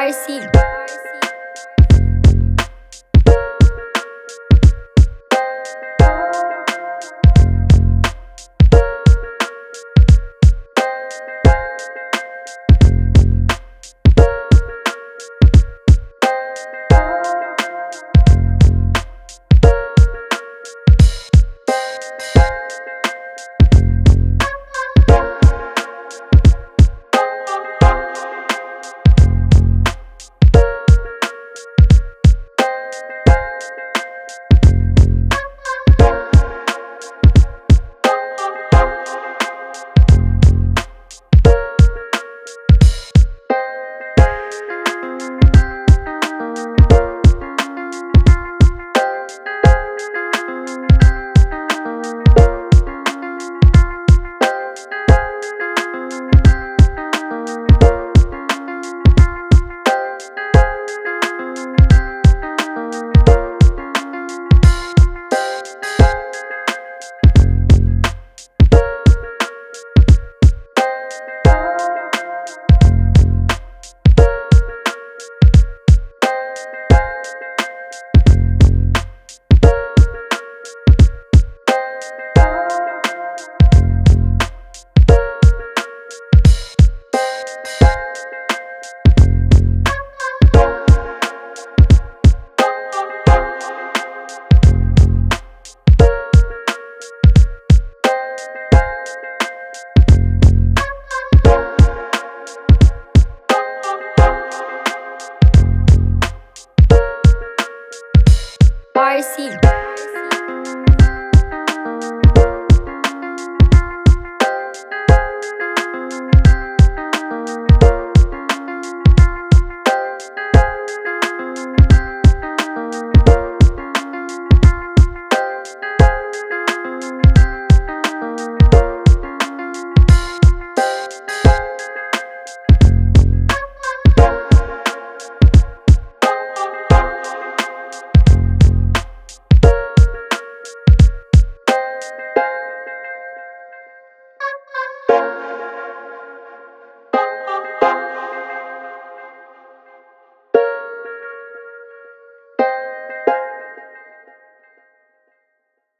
Darcy. RC.